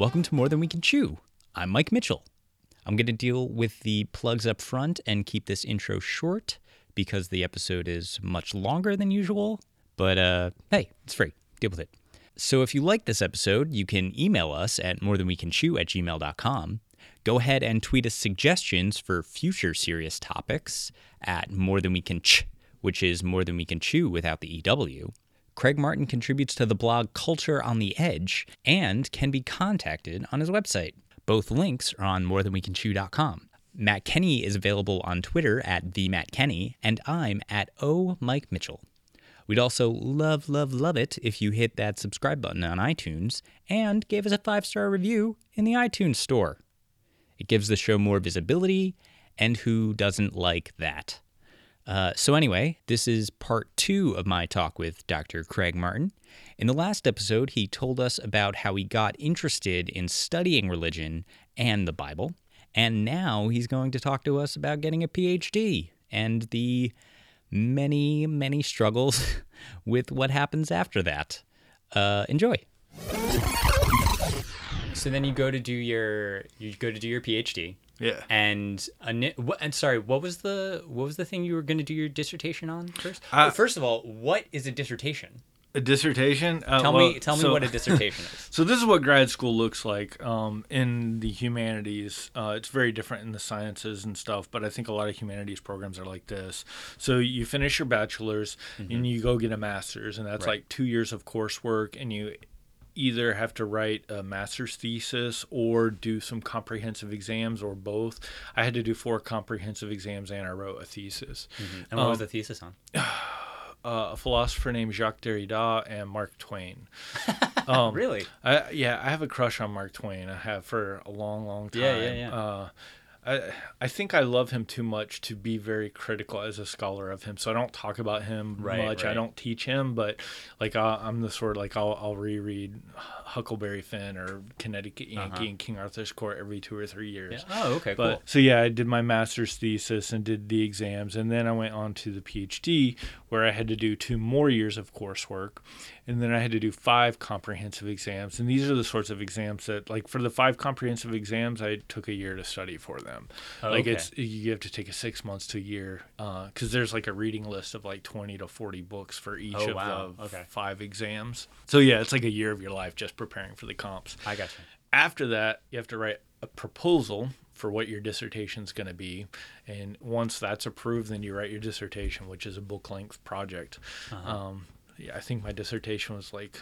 Welcome to More Than We Can Chew. I'm Mike Mitchell. I'm going to deal with the plugs up front and keep this intro short because the episode is much longer than usual. But uh, hey, it's free. Deal with it. So if you like this episode, you can email us at morethanwecanchew at gmail.com. Go ahead and tweet us suggestions for future serious topics at More Than We Can Ch, which is More Than We Can Chew without the EW. Craig Martin contributes to the blog Culture on the Edge and can be contacted on his website. Both links are on morethanwecanchew.com. Matt Kenny is available on Twitter at the Matt Kenny, and I'm at O Mike Mitchell. We'd also love, love, love it if you hit that subscribe button on iTunes and gave us a five star review in the iTunes store. It gives the show more visibility, and who doesn't like that? Uh, so, anyway, this is part two of my talk with Dr. Craig Martin. In the last episode, he told us about how he got interested in studying religion and the Bible. And now he's going to talk to us about getting a PhD and the many, many struggles with what happens after that. Uh, enjoy. So then you go to do your you go to do your PhD. Yeah. And a, and sorry, what was the what was the thing you were going to do your dissertation on first? Uh, Oh, first of all, what is a dissertation? A dissertation. Uh, Tell well, me tell me what a dissertation is. So this is what grad school looks like um, in the humanities. Uh, it's very different in the sciences and stuff, but I think a lot of humanities programs are like this. So you finish your bachelor's and you go get a master's, and that's Mm-hmm. Right. like two years of coursework, and you either have to write a master's thesis or do some comprehensive exams or both. I had to do four comprehensive exams and I wrote a thesis. And what was Um, the thesis on? Uh, a philosopher named Jacques Derrida and Mark Twain. Um, really? I, yeah, I have a crush on Mark Twain. I have for a long, long time. Yeah, yeah, yeah. Uh, I, I think I love him too much to be very critical as a scholar of him. So I don't talk about him Right, much. I don't teach him, but like I, I'm the sort of like I'll, I'll reread Huckleberry Finn or Connecticut Yankee and King Arthur's Court every two or three years. Uh-huh. Yeah. Oh, okay, But cool. so yeah, I did my master's thesis and did the exams, and then I went on to the PhD where I had to do two more years of coursework, and then I had to do five comprehensive exams. And these are the sorts of exams that, like, for the five comprehensive exams, I took a year to study for them. Oh, like okay. it's you have to take a six months to a year because there's like a reading list of like twenty to forty books for each Oh, of wow. the Okay. five exams. So yeah, it's like a year of your life just preparing for the comps I got you. after that you have to write a proposal for what your dissertation is going to be and once that's approved then you write your dissertation which is a book length project Uh-huh. um, yeah, i think my dissertation was like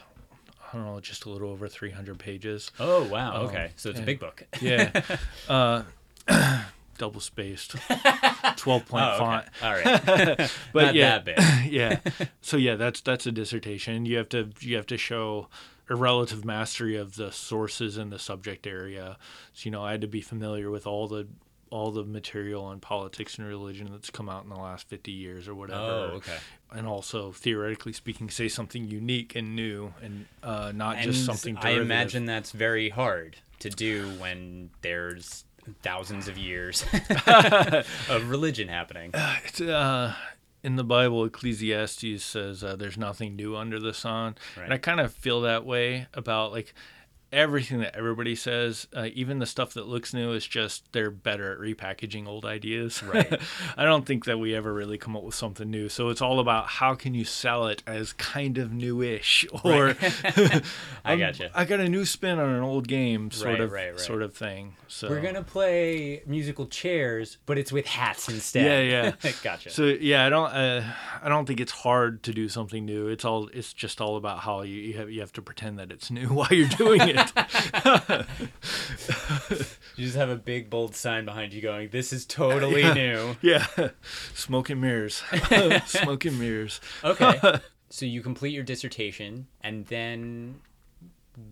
i don't know just a little over 300 pages Oh, wow. Um, Okay. So it's a big book. yeah uh, double spaced 12 point Oh, okay. font All right. but Not yeah that big. yeah so yeah that's that's a dissertation you have to you have to show a relative mastery of the sources in the subject area so you know i had to be familiar with all the all the material on politics and religion that's come out in the last 50 years or whatever Oh, okay. and also theoretically speaking say something unique and new and uh, not And just something I imagine that's very hard to do when there's thousands of years of religion happening. It's, uh, in the Bible, Ecclesiastes says uh, there's nothing new under the sun, Right. and I kind of feel that way about like everything that everybody says. Uh, even the stuff that looks new is just they're better at repackaging old ideas. Right. I don't think that we ever really come up with something new. So it's all about how can you sell it as kind of newish or I I'm- gotcha. I got a new spin on an old game, sort Right, of right, right. sort of thing. So We're gonna play musical chairs, but it's with hats instead. Yeah, yeah. gotcha. So yeah, I don't. Uh, I don't think it's hard to do something new. It's all. It's just all about how you you have, you have to pretend that it's new while you're doing it. you just have a big bold sign behind you going, "This is totally Yeah. new." yeah, smoke and mirrors, smoke and mirrors. Okay. so you complete your dissertation, and then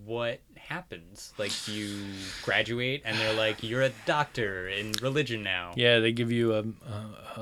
what happens? Like you graduate, and they're like, "You're a doctor in religion now." Yeah, they give you a, a,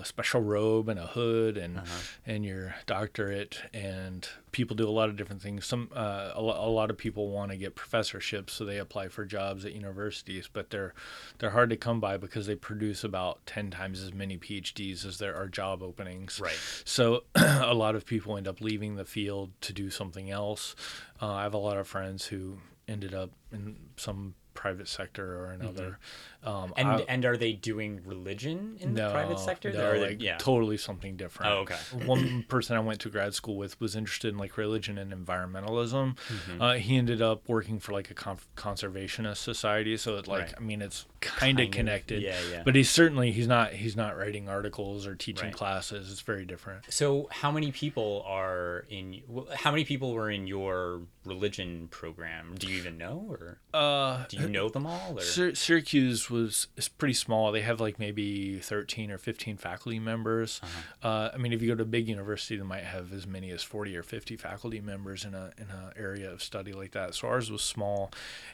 a special robe and a hood and Uh-huh. and your doctorate, and people do a lot of different things. Some uh, a, a lot of people want to get professorships, so they apply for jobs at universities, but they're they're hard to come by because they produce about ten times as many PhDs as there are job openings. Right. So a lot of people end up leaving the field to do something else. Uh, I have a lot of friends who ended up in some private sector or another. Um, And I- and are they doing religion in the private sector? No, Or they- yeah. totally something different. Oh, okay. One person I went to grad school with was interested in like religion and environmentalism. Mm-hmm. Uh, he ended up working for like a con- conservationist society, so it like Right. I mean it's kind of, connected. yeah, yeah. But he's certainly he's not he's not writing articles or teaching Right. classes. It's very different. So, how many people are in? How many people were in your religion program? Do you even know, or Uh, do you know them all? Or Syr- Syracuse was is pretty small. They have like maybe thirteen or fifteen faculty members. Uh-huh. uh I mean, if you go to a big university, they might have as many as forty or fifty faculty members in a in a area of study like that. So ours was small,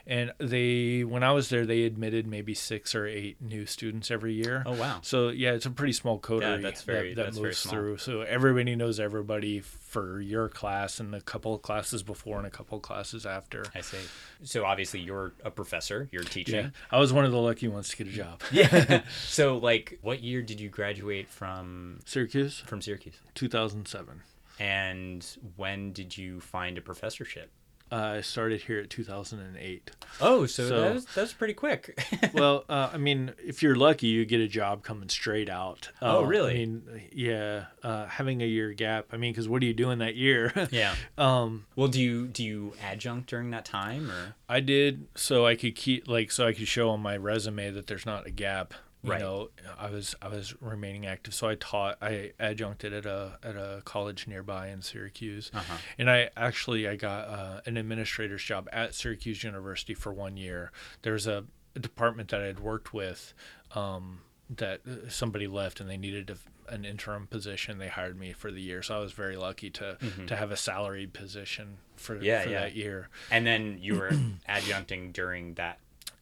and they when I was there, they admitted maybe six or eight new students every year. oh wow, So yeah, it's a pretty small coterie that's very- that, that that's moves very small. through. So everybody knows everybody for your class and a couple of classes before and a couple of classes after. I see. So obviously you're a professor. You're teaching. Yeah, I was one of the lucky ones to get a job. Yeah. so like, what year did you graduate from Syracuse, from Syracuse? 2007. And when did you find a professorship? Uh, I started here at 2008. Oh, so, So- that was that was pretty quick. well, uh, I mean, if you're lucky, you get a job coming straight out. Uh, Oh, really? I mean, yeah, uh, having a year gap. I mean, because what are you doing that year? yeah. um, Well, do you do you adjunct during that time or? I did so I could keep like so I could show on my resume that there's not a gap. You Right. know, I was I was remaining active, so I taught. I adjuncted at a at a college nearby in Syracuse, Uh-huh. and I actually I got uh, an administrator's job at Syracuse University for one year. There's a, a department that I had worked with. Um, that uh, somebody left and they needed a, an interim position. They hired me for the year, so I was very lucky to to have a salaried position for, Mm-hmm. Yeah, for yeah. that year. And then you were adjuncting during that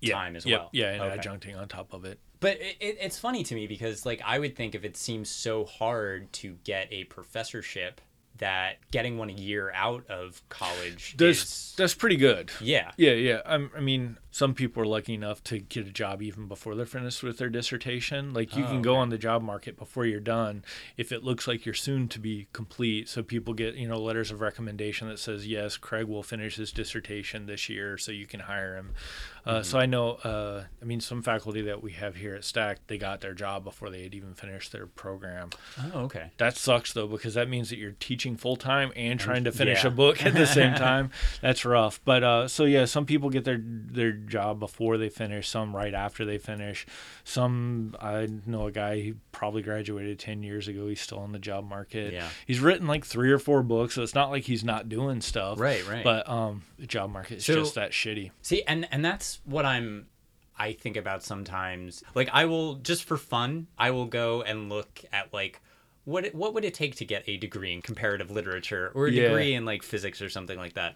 time as Yep, well. Yeah, and Okay. adjuncting on top of it. But it, it, it's funny to me because, like, I would think if it seems so hard to get a professorship, that getting one a year out of college That's is that's pretty good. yeah, Yeah, yeah. I'm, I mean, some people are lucky enough to get a job even before they're finished with their dissertation. Like you Oh, can go okay. on the job market before you're done if it looks like you're soon to be complete. So people get you know letters of recommendation that says yes, Craig will finish his dissertation this year, so you can hire him. Uh, Mm-hmm. So I know. Uh, I mean, some faculty that we have here at Stack, they got their job before they had even finished their program. Oh, okay. That sucks though because that means that you're teaching full time and trying to finish yeah. a book at the same time. That's rough. But uh, so yeah, some people get their their job before they finish, some right after they finish. Some I know a guy he probably graduated ten years ago. He's still on the job market. Yeah. he's written like three or four books, so it's not like he's not doing stuff. Right, right. But um, the job market is So- just that shitty. See, and and that's what I'm I think about sometimes. Like I will just for fun, I will go and look at like what it- what would it take to get a degree in comparative literature or a Yeah. degree in like physics or something like that.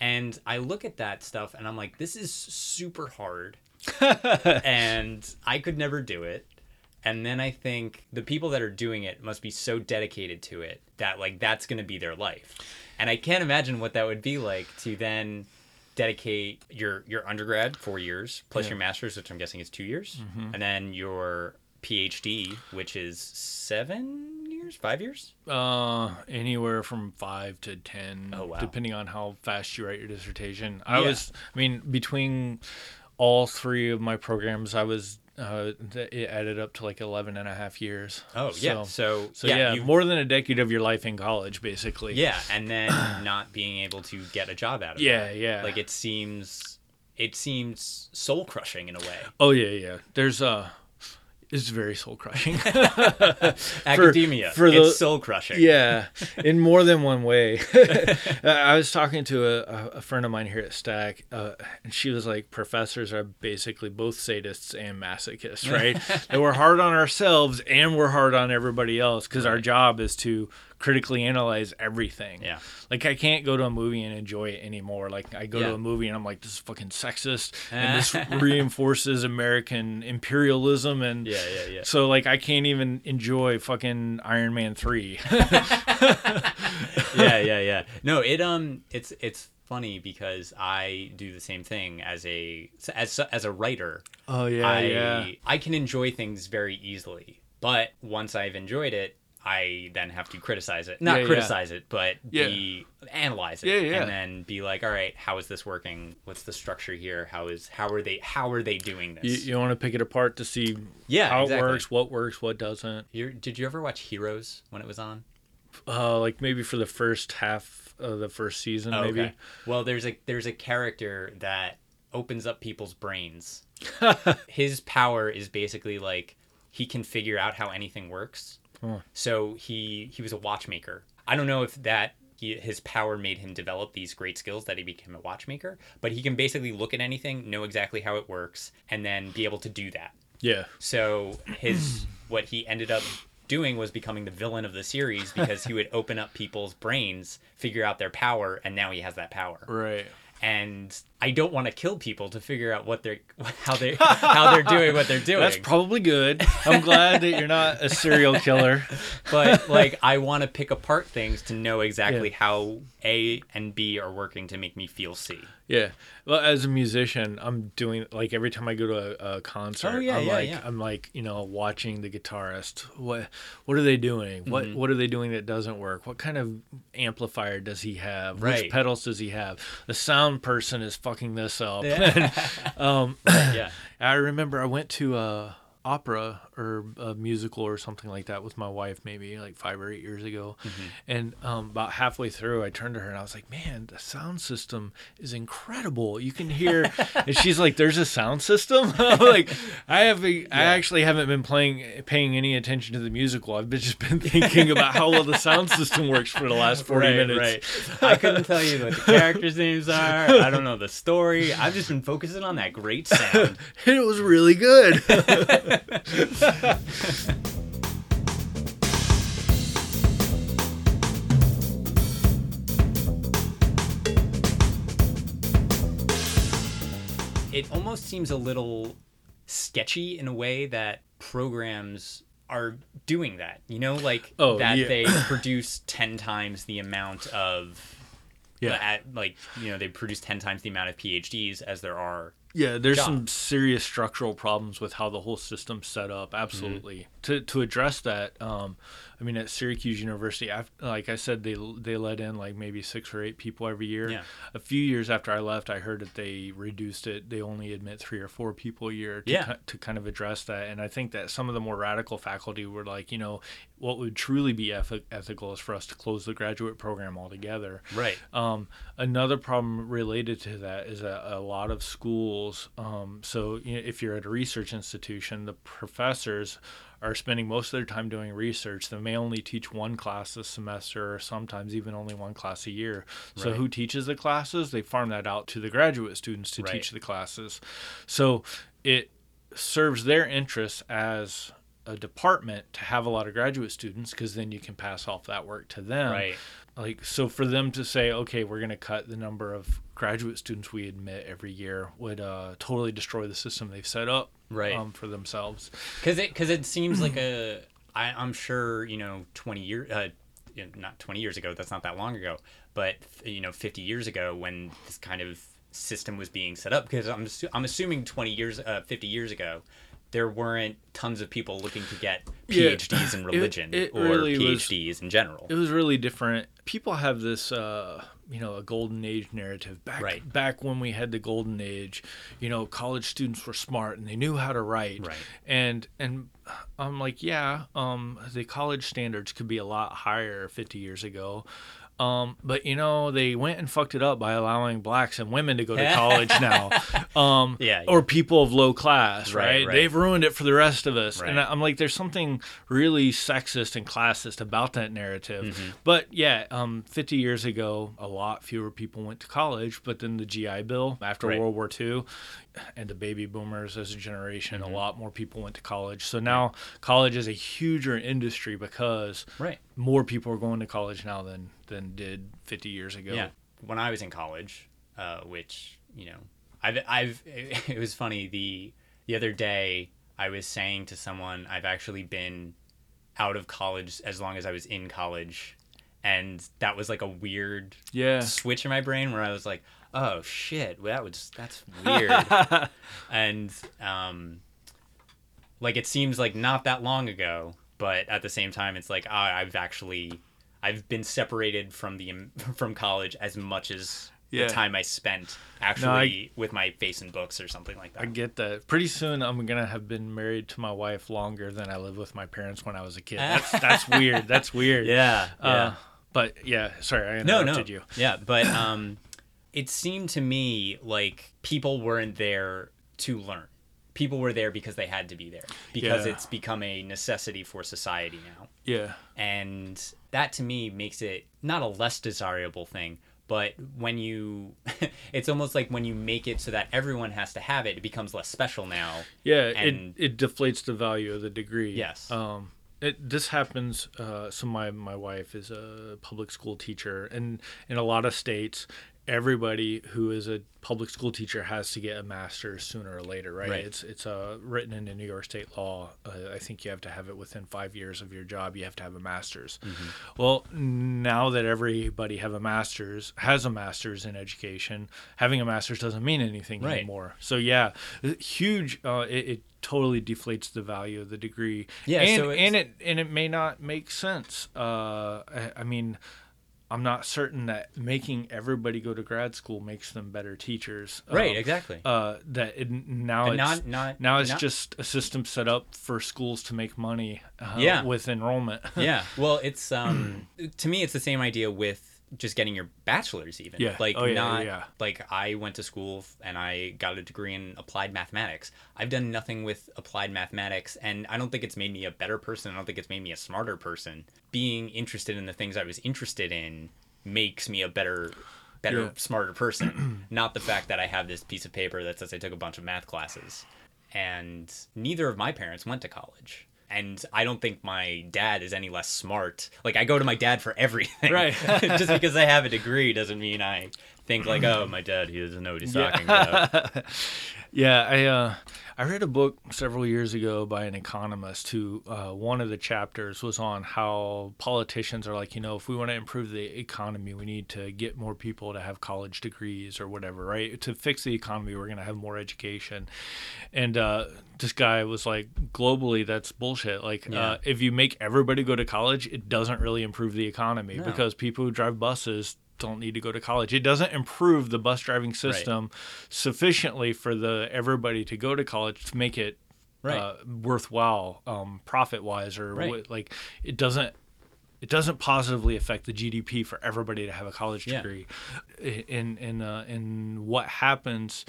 And I look at that stuff and I'm like this is super hard. and I could never do it. And then I think the people that are doing it must be so dedicated to it that like that's going to be their life. And I can't imagine what that would be like to then dedicate your your undergrad 4 years plus Yeah. your masters which I'm guessing is 2 years mm-hmm. and then your PhD which is 7 years, 5 years? Uh, anywhere from five to ten, Oh, wow. depending on how fast you write your dissertation. I Yeah. was, I mean, between all three of my programs, I was, uh, it added up to like 11 and a half years. Oh, yeah. So So yeah, you- more than a decade of your life in college, basically. Yeah, and then not being able to get a job out of it. Yeah, yeah. Like it seems it seems soul crushing in a way. Oh yeah, yeah. There's uh, it's very soul crushing. Academia, for the- it's soul crushing. yeah, in more than one way. I was talking to a, a friend of mine here at Stack, uh, and she was like, "Professors are basically both sadists and masochists, right? and we're hard on ourselves and we're hard on everybody else because our job is to critically analyze everything. Yeah. Like I can't go to a movie and enjoy it anymore. Like I go to a movie and I'm like, this is fucking sexist, and this reinforces American imperialism and Yeah, yeah, yeah. so like I can't even enjoy fucking Iron Man three. yeah, yeah, yeah. No, it um, it's it's funny because I do the same thing as a as as a writer. Oh yeah, I yeah. I can enjoy things very easily, but once I've enjoyed it, I then have to criticize it. Not Yeah, yeah. criticize it, but Yeah. be analyze it. Yeah, yeah. And then be like, all right, how is this working? What's the structure here? How is how are they how are they doing You, this? you want to pick it apart to see yeah, how exactly. it works, what works, what doesn't. You're, did you ever watch Heroes when it was on? Uh, like maybe for the first half of the first season, maybe. Well, there's a there's a character that opens up people's brains. His power is basically like he can figure out how anything works. Huh. So he he was a watchmaker. I don't know if that he, his power made him develop these great skills that he became a watchmaker, but he can basically look at anything, know exactly how it works, and then be able to do that. Yeah. So his what he ended up doing was becoming the villain of the series because he would open up people's brains, figure out their power, and now he has that power. Right. And I don't want to kill people to figure out what they're how they how they're doing what they're doing. That's probably good. I'm glad that you're not a serial killer. but like I want to pick apart things to know exactly Yeah. how A and B are working to make me feel C. Yeah. Well, as a musician, I'm doing like every time I go to a, a concert, Oh, yeah, I'm yeah, like yeah. I'm like, you know, watching the guitarist. What what are they doing? What Mm-hmm. what are they doing that doesn't work? What kind of amplifier does he have? Right. Which pedals does he have? The sound person is fucking this up. Yeah. um yeah. I remember I went to a opera or a musical or something like that with my wife maybe like five or eight years ago and um, about halfway through i turned to her and i was like man the sound system is incredible you can hear and she's like there's a sound system like i have I actually haven't been playing paying any attention to the musical i've been, just been thinking about how well the sound system works for the last 40 right, minutes right. I couldn't tell you what the characters' names are. I don't know the story. I've just been focusing on that great sound. and it was really good it almost seems a little sketchy in a way that programs are doing that. You know, like Oh, that yeah. they produce 10 times the amount of Yeah. at like, you know, they produce 10 times the amount of PhDs as there are. Yeah, there's some serious structural problems with how the whole system's set up. Absolutely. To to address that, um, I mean, at Syracuse University, i like I said, they they let in like maybe six or eight people every year. Yeah. A few years after I left, I heard that they reduced it. They only admit three or four people a year to Yeah. to kind of address that. And I think that some of the more radical faculty were like, you know, what would truly be ethi- ethical is for us to close the graduate program altogether. Right. Um, another problem related to that is that a lot of schools, um, so you know, if you're at a research institution, the professors are spending most of their time doing research. They may only teach one class a semester, or sometimes even only one class a year. So Right. who teaches the classes? They farm that out to the graduate students to Right. teach the classes. So it serves their interests as a department to have a lot of graduate students because then you can pass off that work to them Right. Like so for them to say okay we're going to cut the number of graduate students we admit every year would uh, totally destroy the system they've set up Right. um, for themselves Cuz it cuz it seems like a I I'm sure, you know, 20 years uh not 20 years ago, that's not that long ago, but you know, 50 years ago when this kind of system was being set up because I'm I'm assuming 20 years uh, 50 years ago there weren't tons of people looking to get Yeah. PhDs in religion it or really was- PhDs in general. it was really different people have this uh, you know a golden age narrative back Right. back when we had the golden age you know college students were smart and they knew how to write Right. and and i'm like yeah um the college standards could be a lot higher 50 years ago um, but you know they went and fucked it up by allowing blacks and women to go to college now, um, Yeah, or people of low class, Right, right? right. They've ruined it for the rest of us, and I'm like, there's something really sexist and classist about that narrative. Mm-hmm. But yeah, um, 50 years ago, a lot fewer people went to college. But then the GI Bill after Right. World War II, and the baby boomers as a generation, Mm-hmm. a lot more people went to college. So now college is a huger industry because right. more people are going to college now than than did 50 years ago. Yeah. When I was in college, uh, which you know, I've I've it was funny the the other day I was saying to someone I've actually been out of college as long as I was in college, and that was like a weird Yeah. switch in my brain where I was like, oh shit, well, that was that's weird, and um, like it seems like not that long ago but at the same time, it's like ah, I've actually I've been separated from the from college as much as Yeah. the time I spent actually with my face in books or something like that. I get that. Pretty soon, I'm gonna have been married to my wife longer than I lived with my parents when I was a kid. That's that's weird. That's weird. yeah, yeah. Uh, but yeah, sorry, I no, interrupted no, you. yeah, but um, it seemed to me like people weren't there to learn. People were there because they had to be there because Yeah. it's become a necessity for society now. Yeah, and that to me makes it not a less desirable thing but when you it's almost like when you make it so that everyone has to have it it becomes less special now yeah. And- it it deflates the value of the degree. Yes. Um, it, this happens. Uh, so my my wife is a public school teacher, and in a lot of states, everybody who is a public school teacher has to get a master's sooner or later, right? Right. It's it's uh, written into New York state law. Uh, I think you have to have it within five years of your job. You have to have a master's. Well, now that everybody have a master's has a master's in education, having a master's doesn't mean anything Right. anymore. So yeah, huge. Uh, it, it totally deflates the value of the degree. Yeah, and, so and it and it may not make sense. Uh, I, I mean. I'm not certain that making everybody go to grad school makes them better teachers. right Uh, exactly uh, that it, now And it's not- not- now it's not- just a system set up for schools to make money uh, Yeah. with enrollment. yeah well it's um to me it's the same idea with just getting your bachelor's even. Yeah. like Oh, yeah, not yeah. like i went to school and i got a degree in applied mathematics. I've done nothing with applied mathematics and i don't think it's made me a better person. I don't think it's made me a smarter person. Being interested in the things i was interested in makes me a better better Yeah. smarter person. Not the fact that i have this piece of paper that says i took a bunch of math classes. And neither of my parents went to college and i don't think my dad is any less smart like i go to my dad for everything Right. just because i have a degree doesn't mean i think like oh my dad he doesn't know what he's Yeah. talking about Yeah, I uh, I read a book several years ago by an economist who uh, one of the chapters was on how politicians are like, you know, if we want to improve the economy, we need to get more people to have college degrees or whatever, right? To fix the economy, we're going to have more education. And uh, this guy was like, globally, that's bullshit. Like, Yeah. uh, if you make everybody go to college, it doesn't really improve the economy No. because people who drive buses don't need to go to college. It doesn't improve the bus driving system sufficiently for the everybody to go to college to make it Right. uh, worthwhile, um, profit wise, or Right. what, like it doesn't. It doesn't positively affect the GDP for everybody to have a college Yeah. degree. In in uh, in what happens,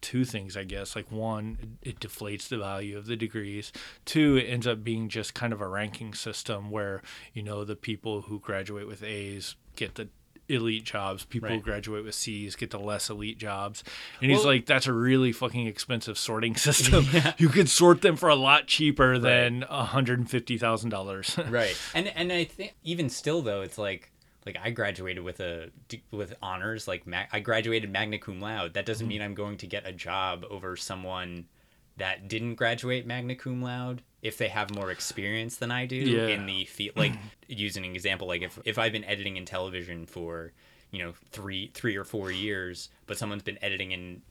two things, I guess. Like one, it deflates the value of the degrees. Two, it ends up being just kind of a ranking system where you know the people who graduate with A's get the elite jobs. People who Right. graduate with C's get the less elite jobs. And he's like, that's a really fucking expensive sorting system. You could sort them for a lot cheaper than hundred and fifty thousand dollars. right and and i think even still though it's like like i graduated with a with honors like ma- i graduated magna cum laude that Mm-hmm. doesn't mean i'm going to get a job over someone that didn't graduate magna cum laude if they have more experience than i do Yeah. in the field like using an example like if if i've been editing in television for you know three three or four years but someone's been editing in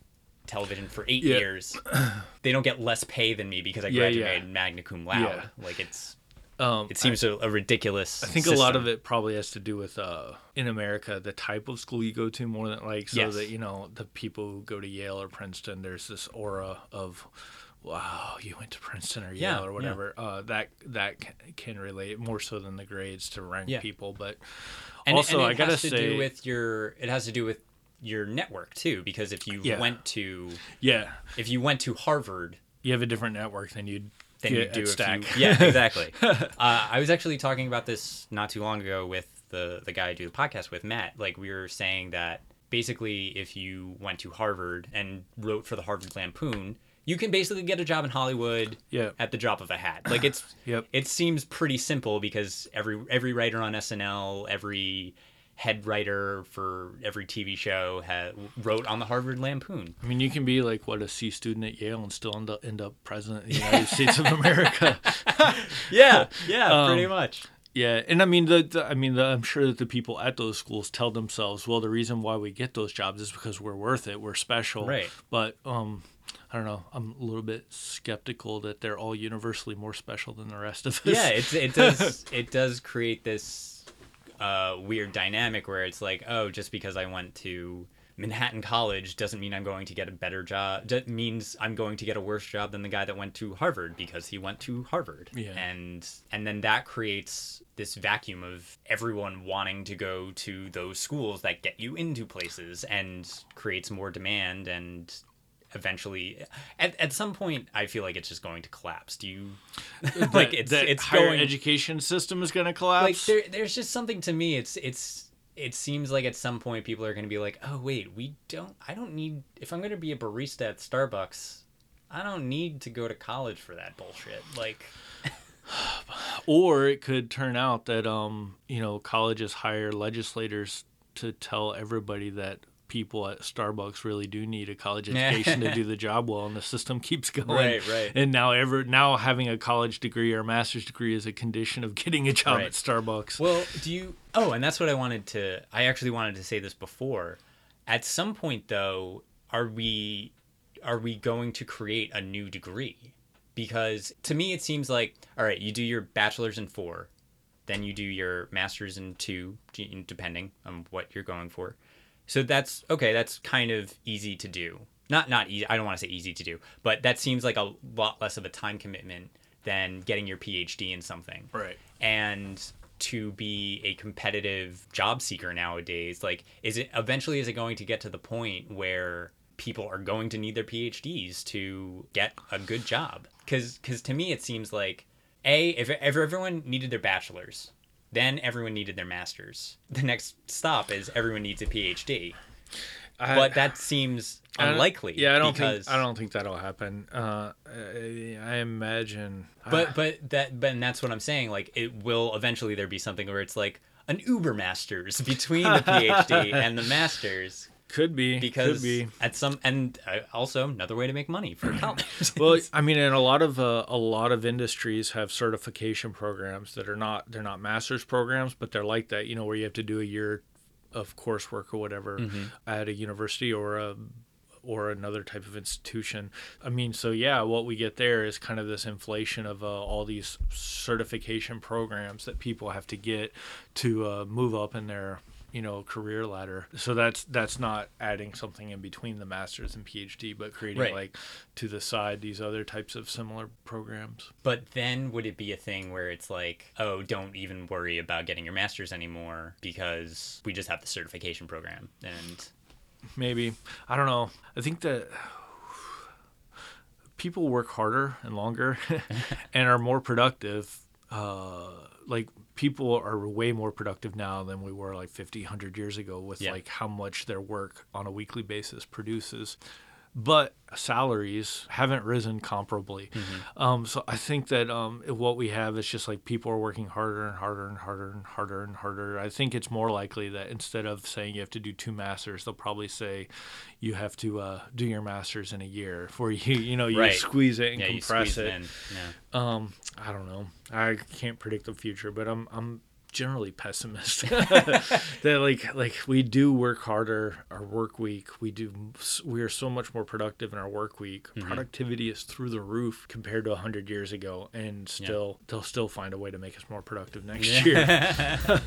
television for eight Yeah. years they don't get less pay than me because i Yeah, yeah. graduated magna cum laude like it's Um, it seems a, a ridiculous. I think a lot of it probably has to do with uh, in America the type of school you go to more than like so Yes. that you know the people who go to Yale or Princeton. There's this aura of wow, you went to Princeton or Yale Yeah, or yeah. whatever. Uh, that that can relate more so than the grades to rank Yeah. people. But And, also, and it I gotta has to say, do with your. It has to do with your network too, because if you Yeah. went to yeah, if you went to Harvard, you have a different network than you'd get you do if Stack. you. Yeah, exactly. uh, I was actually talking about this not too long ago with the the guy I do the podcast with, Matt. Like we were saying that basically, if you went to Harvard and wrote for the Harvard Lampoon. You can basically get a job in Hollywood Yeah. at the drop of a hat. Like it's Yep. it seems pretty simple because every every writer on SNL, every head writer for every TV show ha wrote on the Harvard Lampoon. I mean, you can be like what a C student at Yale and still end up, end up president of the United States of America. Yeah, yeah, Um, pretty much. Yeah, and I mean the, the I mean the, I'm sure that the people at those schools tell themselves, well, the reason why we get those jobs is because we're worth it, we're special. Right. But um, I don't know. I'm a little bit skeptical that they're all universally more special than the rest of us. Yeah, it's, it does it does create this uh, weird dynamic where it's like, oh, just because I went to Manhattan College doesn't mean I'm going to get a better job. That means I'm going to get a worse job than the guy that went to Harvard because he went to Harvard. Yeah. And and then that creates this vacuum of everyone wanting to go to those schools that get you into places and creates more demand and eventually at, at some point i feel like it's just going to collapse do you like it's it's higher going education system is going to like collapse. there, there's just something to me it's it's it seems like at some point people are going to be like oh wait we don't i don't need if i'm going to be a barista at starbucks i don't need to go to college for that bullshit like or it could turn out that um, you know, colleges hire legislators to tell everybody that people at Starbucks really do need a college education to do the job well, and the system keeps going. Right, right. And now ever now having a college degree or a master's degree is a condition of getting a job Right. at Starbucks. Well, do you? Oh, and that's what I wanted to. I actually wanted to say this before. At some point, though, are we are we going to create a new degree? Because to me, it seems like all right, you do your bachelor's in four, then you do your master's in two, depending on what you're going for. So that's okay. That's kind of easy to do. Not not easy. I don't want to say easy to do, but that seems like a lot less of a time commitment than getting your PhD in something right. and to be a competitive job seeker nowadays like is it eventually is it going to get to the point where people are going to need their phds to get a good job because because to me it seems like a if, if everyone needed their bachelor's then everyone needed their master's the next stop is everyone needs a phd I- but that seems unlikely Yeah, I don't because think I don't think that'll happen. Uh, I, I imagine. But but that but and that's what I'm saying. Like it will eventually there be something where it's like an Uber Masters between the PhD and the Masters could be because could be. at some and uh, also another way to make money for college. well i mean and a lot of uh, a lot of industries have certification programs that are not they're not master's programs but they're like that you know where you have to do a year of coursework or whatever at a university or a or another type of institution i mean so yeah what we get there is kind of this inflation of uh, all these certification programs that people have to get to uh, move up in their you know career ladder. So that's that's not adding something in between the masters and phd but creating Right. like to the side these other types of similar programs. But then would it be a thing where it's like, oh, don't even worry about getting your Masters anymore because we just have the certification program and maybe. I don't know. I think that people work harder and longer and are more productive uh like people are way more productive now than we were like 50 100 years ago with Yeah. like how much their work on a weekly basis produces but salaries haven't risen comparably. Um, so I think that um, what we have is just like people are working harder and harder and harder and harder and harder. I think it's more likely that instead of saying you have to do two masters, they'll probably say you have to uh, do your masters in a year, for you you know you Right. squeeze it and yeah, compress it. it. Yeah. Um, I don't know. I can't predict the future, but I'm I'm generally pessimist. That like like we do work harder our work week. We do we are so much more productive in our work week. Mm-hmm. productivity is through the roof compared to 100 years ago and still they'll still find a way to make us more productive next year.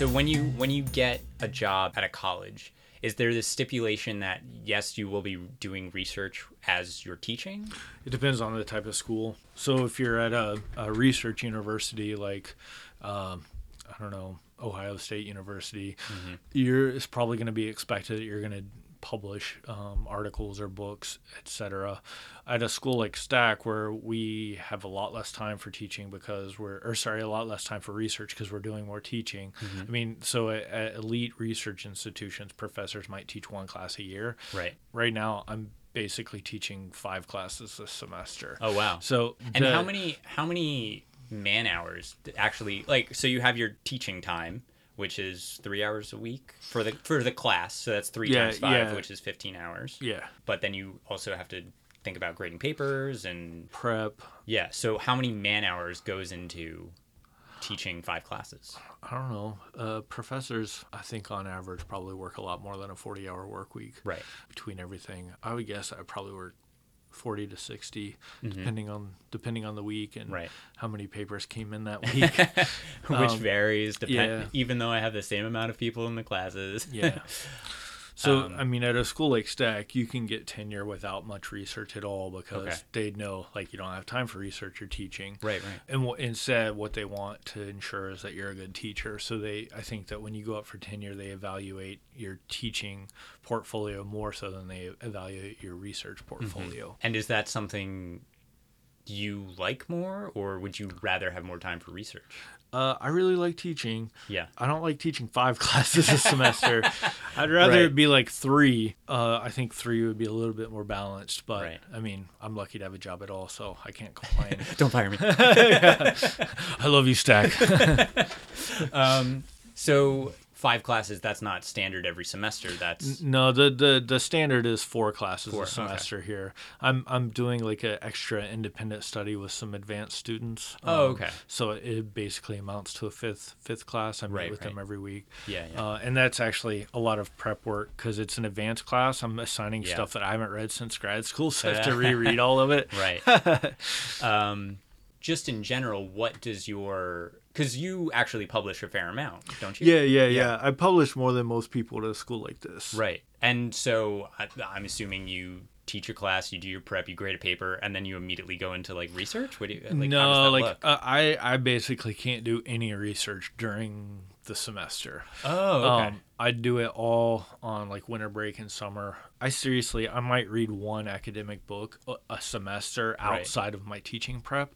So when you when you get a job at a college, is there this stipulation that yes, you will be doing research as you're teaching? It depends on the type of school. So if you're at a, a research university like, um, I don't know, Ohio State University, you're it's probably going to be expected that you're going to publish um, articles or books, etc. At a school like Stack, where we have a lot less time for teaching because we're, or sorry, a lot less time for research because we're doing more teaching. I mean, so at, at elite research institutions, professors might teach one class a year Right. right now I'm basically teaching five classes this semester. Oh wow. So And the- how many how many man hours actually like so you have your teaching time which is three hours a week for the for the class. So that's three Yeah, times five, yeah. which is fifteen hours. Yeah. But then you also have to think about grading papers and Prep. yeah. So how many man hours goes into teaching five classes? I don't know. Uh, professors, I think on average, probably work a lot more than a 40 hour work week Right. between everything. I would guess I probably work 40 to 60 depending on depending on the week and Mm-hmm. Right. how many papers came in that week. Which Um, varies depend yeah. even though I have the same amount of people in the classes. yeah. So Um, I mean, at a school like Stack, you can get tenure without much research at all because Okay. they know like you don't have time for research or teaching. Right, right. And wh- instead, what they want to ensure is that you're a good teacher. So they, I think that when you go up for tenure, they evaluate your teaching portfolio more so than they evaluate your research portfolio. And is that something you like more or would you rather have more time for research? Uh, I really like teaching. Yeah. I don't like teaching five classes a semester. I'd rather Right. it be like three. Uh, I think three would be a little bit more balanced. But Right. I mean, I'm lucky to have a job at all, so I can't complain. Don't fire me. I love you, Stack. um, so five classes, that's not standard every semester. That's No, the, the the standard is four classes Four, a okay. semester here. I'm I'm doing like an extra independent study with some advanced students. Oh, Um, okay. So it basically amounts to a fifth fifth class. I meet Right, with them every week. Yeah, yeah. Uh, and that's actually a lot of prep work because it's an advanced class. I'm assigning Yeah. stuff that I haven't read since grad school, so I have to reread all of it. right. um, just in general, what does your because you actually publish a fair amount, don't you? Yeah, yeah, yeah. I publish more than most people at a school like this. Right. And so I, I'm assuming you teach your class, you do your prep, you grade a paper, and then you immediately go into like research. What do you like? no, like uh, I I basically can't do any research during the semester. oh, okay. Um, I do it all on like winter break and summer. I seriously, I might read one academic book a, a semester Right. Mm-hmm. outside of my teaching prep.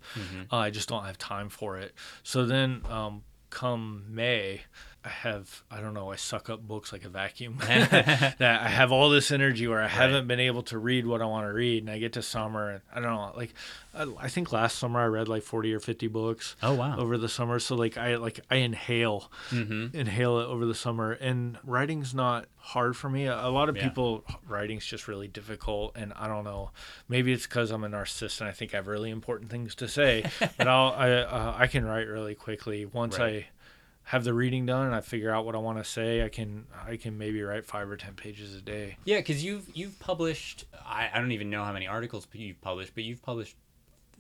Uh, I just don't have time for it. So then, um, come May, I have I don't know. I suck up books like a vacuum. that I have all this energy where I haven't been able to read what I want to read, and I get to summer and I don't know. Like, I, I think last summer I read like forty or fifty books oh wow. over the summer. So like I like I inhale, Mm-hmm. inhale it over the summer, and writing's not hard for me. A, a lot of Yeah. people writing's just really difficult, and I don't know. Maybe it's because I'm a narcissist and I think I have really important things to say. but I'll I uh, I can write really quickly once Right. I have the reading done and I figure out what I want to say. I can I can maybe write five or ten pages a day. Yeah, because you've you've published. I, I don't even know how many articles you've published, but you've published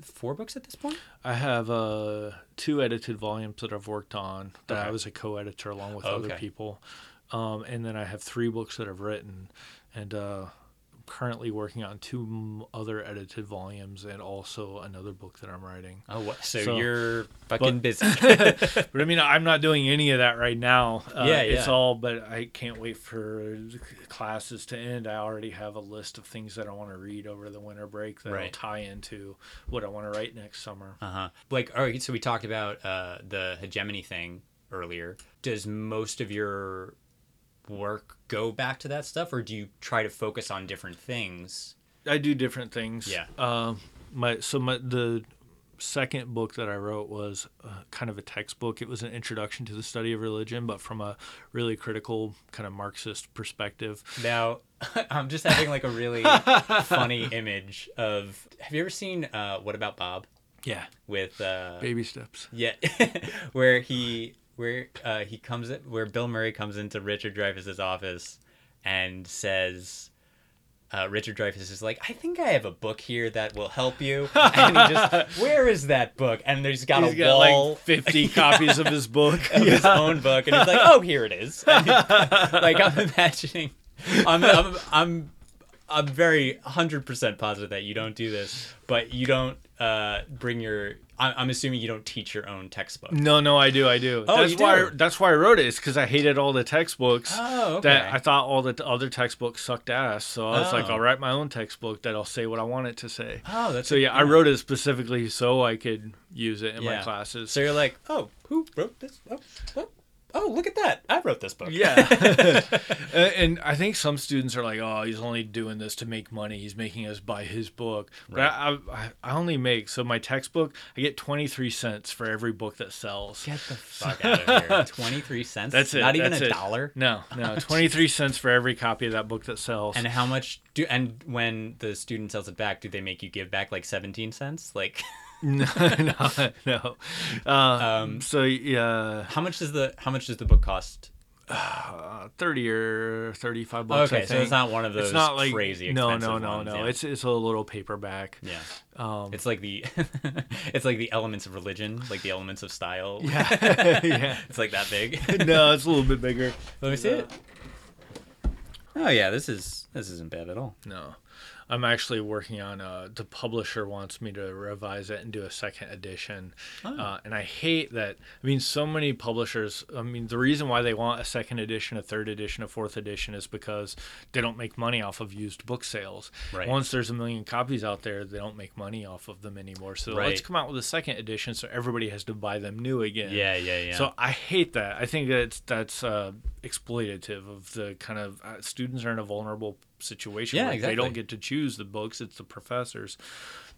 four books at this point. I have uh, two edited volumes that I've worked on that I was a co-editor along with other Okay. people, um, and then I have three books that I've written, and uh, currently working on two other edited volumes and also another book that I'm writing. Oh, what? So, So- you're fucking busy. But I mean, I'm not doing any of that right now. Uh, Yeah, it's all. But I can't wait for classes to end. I already have a list of things that I want to read over the winter break that will Right. tie into what I want to write next summer. Uh huh. Like, all right. So we talked about uh, the hegemony thing earlier. Does most of your work go back to that stuff, or do you try to focus on different things? I do different things. Yeah. Um, my so my the second book that I wrote was uh, kind of a textbook. It was an introduction to the study of religion, but from a really critical kind of Marxist perspective. Now, I'm just having like a really funny image of. Have you ever seen uh, What About Bob Yeah. with? Uh, Baby steps. Yeah, where he where uh, he comes in, where Bill Murray comes into Richard Dreyfuss's office and says. Uh, Richard Dreyfuss is like, I think I have a book here that will help you. And he just, where is that book? And there's got He's a got wall like 50 copies of his book. of his own book, and he's like, oh, here it is. He- like I'm imagining, I'm, I'm, I'm, I'm very hundred percent positive that you don't do this, but you don't uh, bring your. I'm, I'm assuming you don't teach your own textbook. No, no, I do, I do. Oh, that's you why do? that's why I wrote it. Is because I hated all the textbooks. Oh, okay. That I thought all the t- other textbooks sucked ass. So I was like, Oh. I'll write my own textbook that'll say what I want it to say. Oh, that's So yeah, I wrote it specifically so I could use it in my classes. So you're like, oh, who wrote this? Oh, oh, oh, look at that! I wrote this book. Yeah. and, I think some students are like, oh, he's only doing this to make money. He's making us buy his book. But I, I, I only make, so my textbook, I get 23 cents for every book that sells. Get the fuck out of here! Twenty three cents. That's it. Not even a it. dollar. No, no. 23 cents for every copy of that book that sells. And how much do? And when the student sells it back, do they make you give back like seventeen cents? Like, no, no, no. Uh, Um, so, yeah, how much does the how much does the book cost? uh, 30 or 35 bucks. I okay, so it's not one of those It's not like crazy no, no, no, ones, no. yeah. It's it's a little paperback. yeah. Um, It's like the it's like the elements of religion, like the elements of style. yeah, yeah. it's like that big. no, it's a little bit bigger. Let me see it. Oh yeah, this is this isn't bad at all. No. I'm actually working on uh the publisher wants me to revise it and do a second edition. Oh. Uh, and I hate that I mean so many publishers I mean the reason why they want a second edition, a third edition, a fourth edition is because they don't make money off of used book sales. Right. Once there's a million copies out there, they don't make money off of them anymore. So let's Right. come out with a second edition so everybody has to buy them new again. Yeah, yeah, yeah. So I hate that. I think that's that's uh, exploitative of the kind of uh, students are in a vulnerable situation. Yeah, where They don't get to choose the books; it's the professors.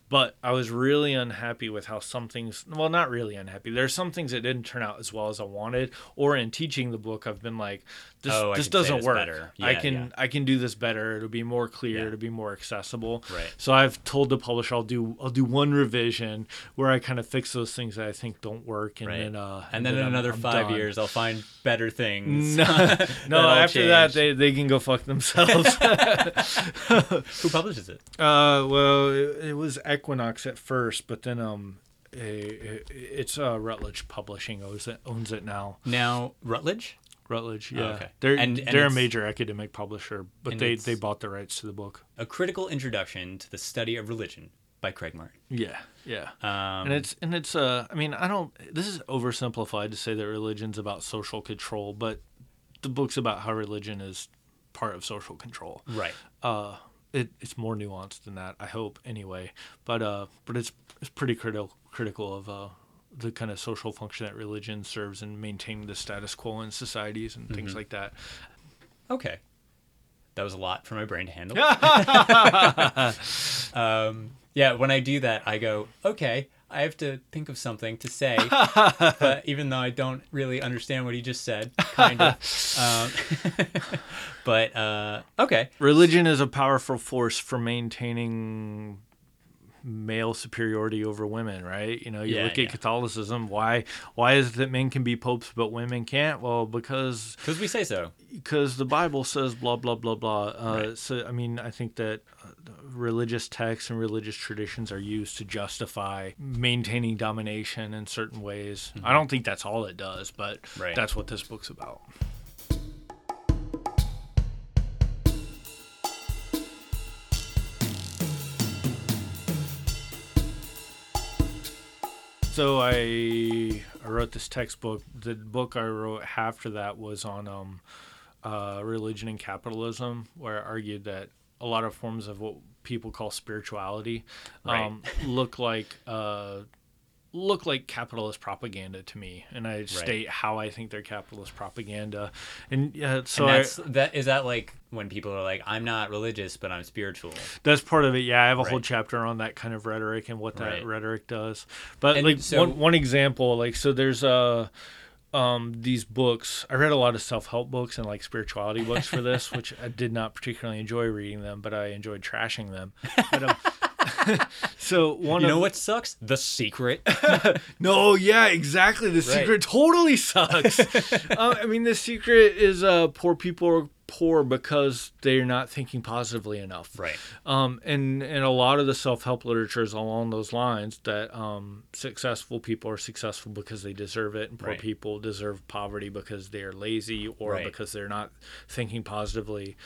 But I was really unhappy with how some things. Well, not really unhappy. There's some things that didn't turn out as well as I wanted. Or in teaching the book, I've been like, this Oh, this doesn't work. better. I can yeah. I can do this better. It'll be more clear. Yeah. It'll be more accessible. Right. So I've told the publisher I'll do I'll do one revision where I kind of fix those things that I think don't work, and Right. then uh, and then in I'm- another I'm five done. years, I'll find better things. No, no. After that, they, they can go fuck themselves. who publishes it? uh, well, it, it was Equinox at first, but then um, a, it's uh, Routledge Publishing owns it owns it now. Now Routledge. Routledge, Oh, yeah. okay. They're And- and they're a major academic publisher, but they they bought the rights to the book. A critical introduction to the study of religion by Craig Martin. Yeah, yeah. Um, and it's and it's uh I mean I don't this is oversimplified to say that religion's about social control, but the book's about how religion is part of social control. right. uh it, it's more nuanced than that i hope anyway but uh but it's it's pretty critical critical of uh the kind of social function that religion serves in maintaining the status quo in societies and things like that Okay. That was a lot for my brain to handle. um, yeah, when I do that, I go, okay, I have to think of something to say, but even though I don't really understand what he just said, kind of. um, but uh, okay, religion is a powerful force for maintaining male superiority over women right you know you Yeah, look yeah. at catholicism why why is it that men can be popes but women can't well because because we say so. because the Bible says blah blah blah blah. Uh, Right. So I mean, I think that uh, religious texts and religious traditions are used to justify maintaining domination in certain ways. I don't think that's all it does, but Mm-hmm. Right. that's what this book's about. So I I wrote this textbook. The book I wrote after that was on um, uh, religion and capitalism, where I argued that a lot of forms of what people call spirituality um, look like uh, look like capitalist propaganda to me, and I state how I think they're capitalist propaganda. And yeah, so and I, that's that is that like when people are like, I'm not religious, but I'm spiritual. That's part of it. Yeah, I have a whole chapter on that kind of rhetoric and what that Right. rhetoric does. But And like so- one one example, like so there's uh um these books. I read a lot of self-help books and like spirituality books for this, which I did not particularly enjoy reading them, but I enjoyed trashing them. But, um, so one You of know what sucks? The secret. no, yeah, exactly. The secret totally sucks. uh, I mean, the secret is uh, poor people are poor because they're not thinking positively enough. right. Um, and and a lot of the self help literature is along those lines that um, successful people are successful because they deserve it, and poor Right. people deserve poverty because they are lazy or Right. because they're not thinking positively.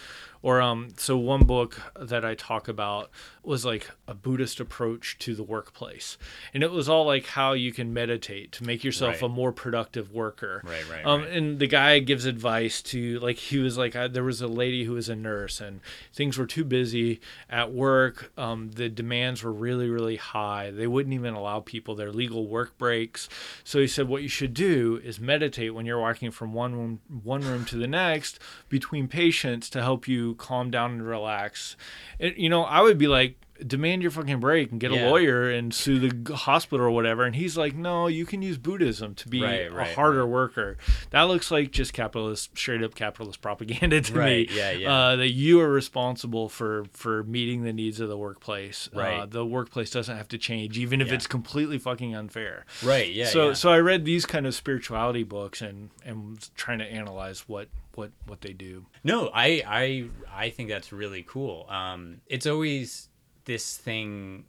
Or um, so one book that I talk about was like a Buddhist approach to the workplace, and it was all like how you can meditate to make yourself Right. a more productive worker. Right, right, Um, right. and the guy gives advice to like he was like I, there was a lady who was a nurse, and things were too busy at work. Um, the demands were really, really high. They wouldn't even allow people their legal work breaks. So he said, what you should do is meditate when you're walking from one room, one room to the next between patients to help you calm down and relax. And, you know, I would be like, demand your fucking break and get Yeah. a lawyer and sue the hospital or whatever. And he's like, no, you can use Buddhism to be Right, a right, harder worker. That looks like just capitalist, straight up capitalist propaganda to Right, me. yeah, yeah. Uh, that you are responsible for for meeting the needs of the workplace. Uh, Right. the workplace doesn't have to change, even if Yeah. it's completely fucking unfair. Right. Yeah. so yeah. so I read these kind of spirituality books and and trying to analyze what what what they do. No, I I I think that's really cool. Um, it's always this thing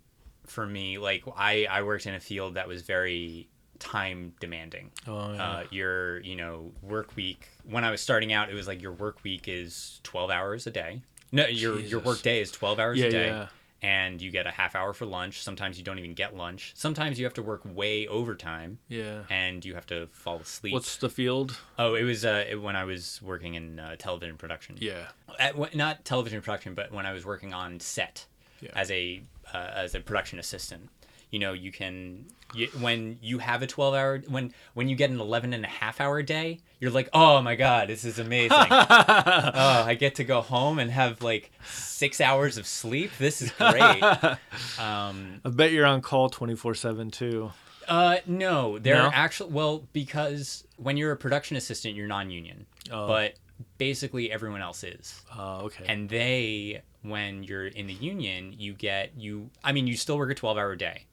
for me. Like I I worked in a field that was very time demanding. Oh, yeah. Uh, your you know work week. When I was starting out, it was like your work week is twelve hours a day. No, your your work day is twelve hours Yeah, a day. yeah. And you get a half hour for lunch. Sometimes you don't even get lunch. Sometimes you have to work way overtime, Yeah. and you have to fall asleep. What's the field? oh, it was uh, it, when I was working in uh, television production Yeah. at, not television production, but when I was working on set Yeah. as a uh, as a production assistant. You know, you can you, when you have a 12 hour when when you get an 11 and a half hour day, you're like, "Oh my god, this is amazing. oh, I get to go home and have like 6 hours of sleep. This is great." um I bet you're on call 24/7 too. uh no, they're No? actually well because when you're a production assistant, you're non-union. Oh. But basically everyone else is. Oh, okay. and they when you're in the union you get you i mean you still work a 12 hour day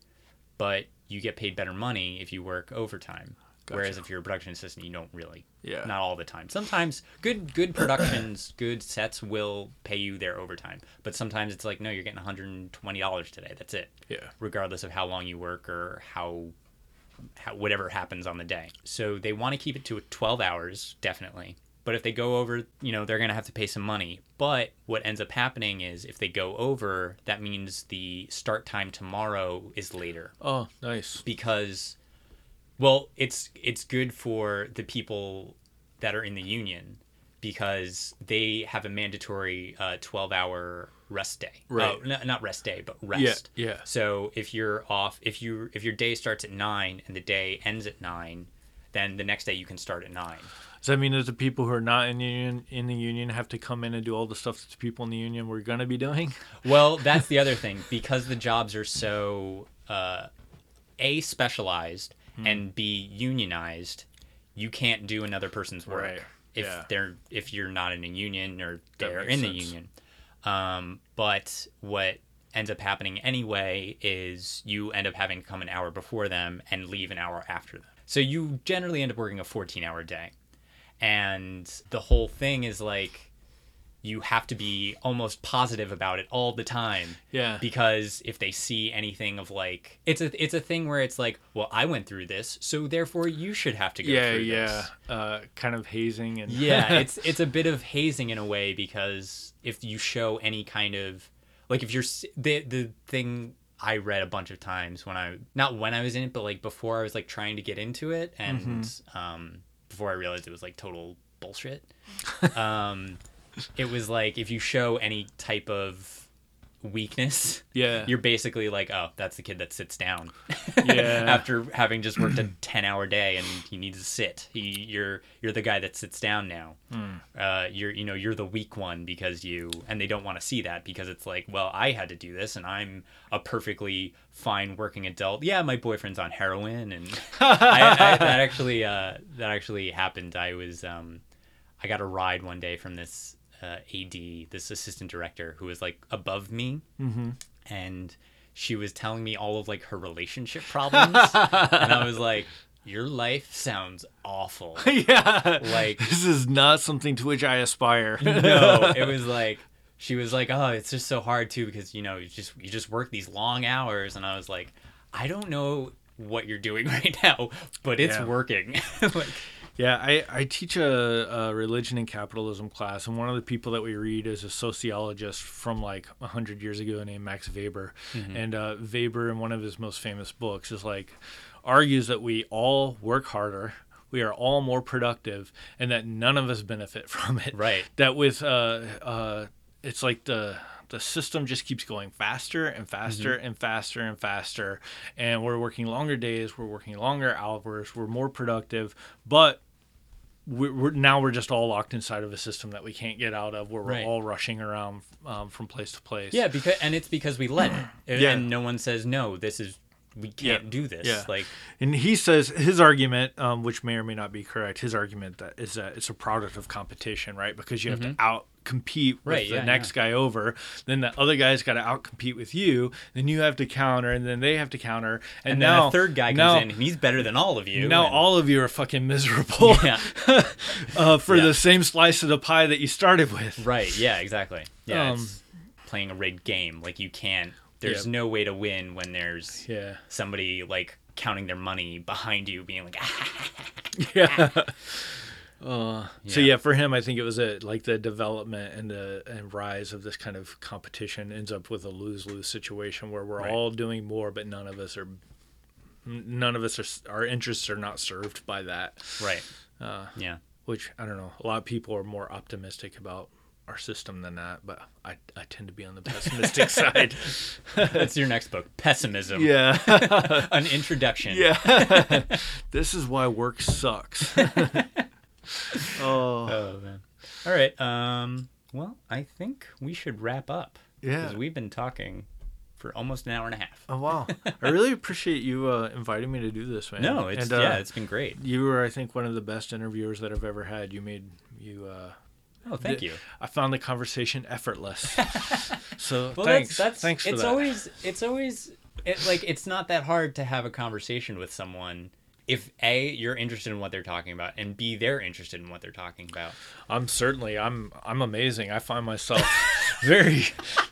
but you get paid better money if you work overtime whereas if you're a production assistant you don't really Yeah. not all the time sometimes good good productions good sets will pay you their overtime but sometimes it's like no you're getting $120 today that's it yeah. regardless of how long you work or how, how whatever happens on the day. So they want to keep it to 12 hours, definitely. But if they go over, you know, they're going to have to pay some money. But what ends up happening is if they go over, that means the start time tomorrow is later Oh, nice. because well, it's it's good for the people that are in the union because they have a mandatory uh, 12 hour rest day. Right. Oh, n- not rest day, but rest. Yeah, yeah. So if you're off, if you if your day starts at nine and the day ends at nine, then the next day you can start at nine. Does that mean that the people who are not in the union in the union have to come in and do all the stuff that the people in the union were gonna be doing? Well, that's the other thing because the jobs are so uh, a specialized Hmm. and b unionized. You can't do another person's work Right. if Yeah. they're if you're not in a union or they're in the union. Um, but what ends up happening anyway is you end up having to come an hour before them and leave an hour after them. So you generally end up working a 14 hour day. And the whole thing is like you have to be almost positive about it all the time Yeah. because if they see anything of like it's a it's a thing where it's like well I went through this so therefore you should have to go yeah, through yeah. this Uh, kind of hazing and yeah it's it's a bit of hazing in a way because if you show any kind of like if you're the the thing I read a bunch of times when I not when I was in it but like before I was like trying to get into it and Mm-hmm. um before I realized it was like total bullshit. Um it was like if you show any type of weakness yeah. you're basically like oh that's the kid that sits down Yeah. after having just worked a 10 hour day and he needs to sit he you're you're the guy that sits down now Hmm. uh you're you know you're the weak one because you and they don't want to see that because it's like well i had to do this and i'm a perfectly fine working adult yeah my boyfriend's on heroin and I, I, that actually uh that actually happened i was um i got a ride one day from this uh, ad this assistant director who was like above me Mm-hmm. and she was telling me all of like her relationship problems and i was like your life sounds awful yeah. Like- this is not something to which I aspire. no it was like she was like oh it's just so hard too because you know you just you just work these long hours and i was like i don't know what you're doing right now but it's Yeah. working like, Yeah, I, I teach a, a religion and capitalism class, and one of the people that we read is a sociologist from like 100 years ago named Max Weber. And uh, Weber, in one of his most famous books, is like argues that we all work harder, we are all more productive, and that none of us benefit from it. Right. That with uh, uh, it's like the the system just keeps going faster and faster Mm-hmm. and faster and faster, and we're working longer days, we're working longer hours, we're more productive, but we're, we're now we're just all locked inside of a system that we can't get out of, where we're Right. all rushing around um, from place to place. Yeah, because and it's because we let it, and, Yeah. and no one says no. This is we can't Yeah. do this. Yeah. Like And he says his argument, um, which may or may not be correct, his argument that is that it's a product of competition, right? Because you have to out compete with. Right, the yeah, next guy over, then the other guy's got to out compete with you, then you have to counter, and then they have to counter, and, and now then a third guy comes now, in and he's better than all of you. Now and- all of you are fucking miserable yeah, uh, for Yeah. the same slice of the pie that you started with. right. Yeah, exactly. Yeah, Um, it's playing a rigged game. Like you can't. There's Yeah. no way to win when there's Yeah. somebody like counting their money behind you, being like, ah, yeah. Uh, So Yeah. yeah, for him, I think it was a like the development and the and rise of this kind of competition ends up with a lose lose situation where we're Right. all doing more, but none of us are. None of us are. Our interests are not served by that. right. Uh, Yeah. which I don't know. A lot of people are more optimistic about our system than that, but I I tend to be on the pessimistic side. That's your next book, Pessimism. Yeah. An introduction. Yeah. this is why work sucks. oh. Oh man. All right. Um. Well, I think we should wrap up. Yeah. Because we've been talking for almost an hour and a half. Oh wow! I really appreciate you uh, inviting me to do this, man. No, it's And, uh, yeah, it's been great. you were, I think, one of the best interviewers that I've ever had. You made you. Uh, Oh, thank you. I found the conversation effortless. so Well, thanks. that's that's thanks for it's that. always it's always it, like it's not that hard to have a conversation with someone if a you're interested in what they're talking about and b they're interested in what they're talking about. I'm certainly. I'm. I'm amazing. I find myself very,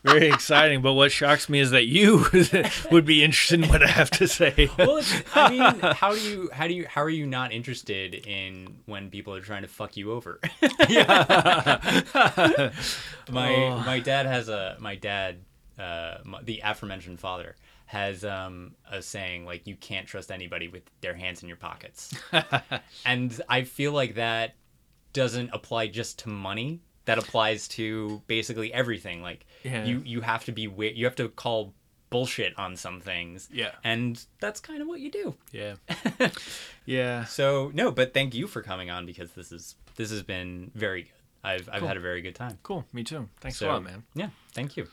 very exciting. But what shocks me is that you would be interested in what I have to say. Well, it's, I mean, how do you how do you how are you not interested in when people are trying to fuck you over? yeah my Oh. my dad has a my dad uh the aforementioned father has um a saying like you can't trust anybody with their hands in your pockets and i feel like that doesn't apply just to money that applies to basically everything like Yeah. you you have to be you have to call bullshit on some things Yeah. and that's kind of what you do Yeah. Yeah. so no but thank you for coming on because this is this has been very good i've i've Cool. had a very good time Cool. Me too. Thanks so a lot, man. yeah thank you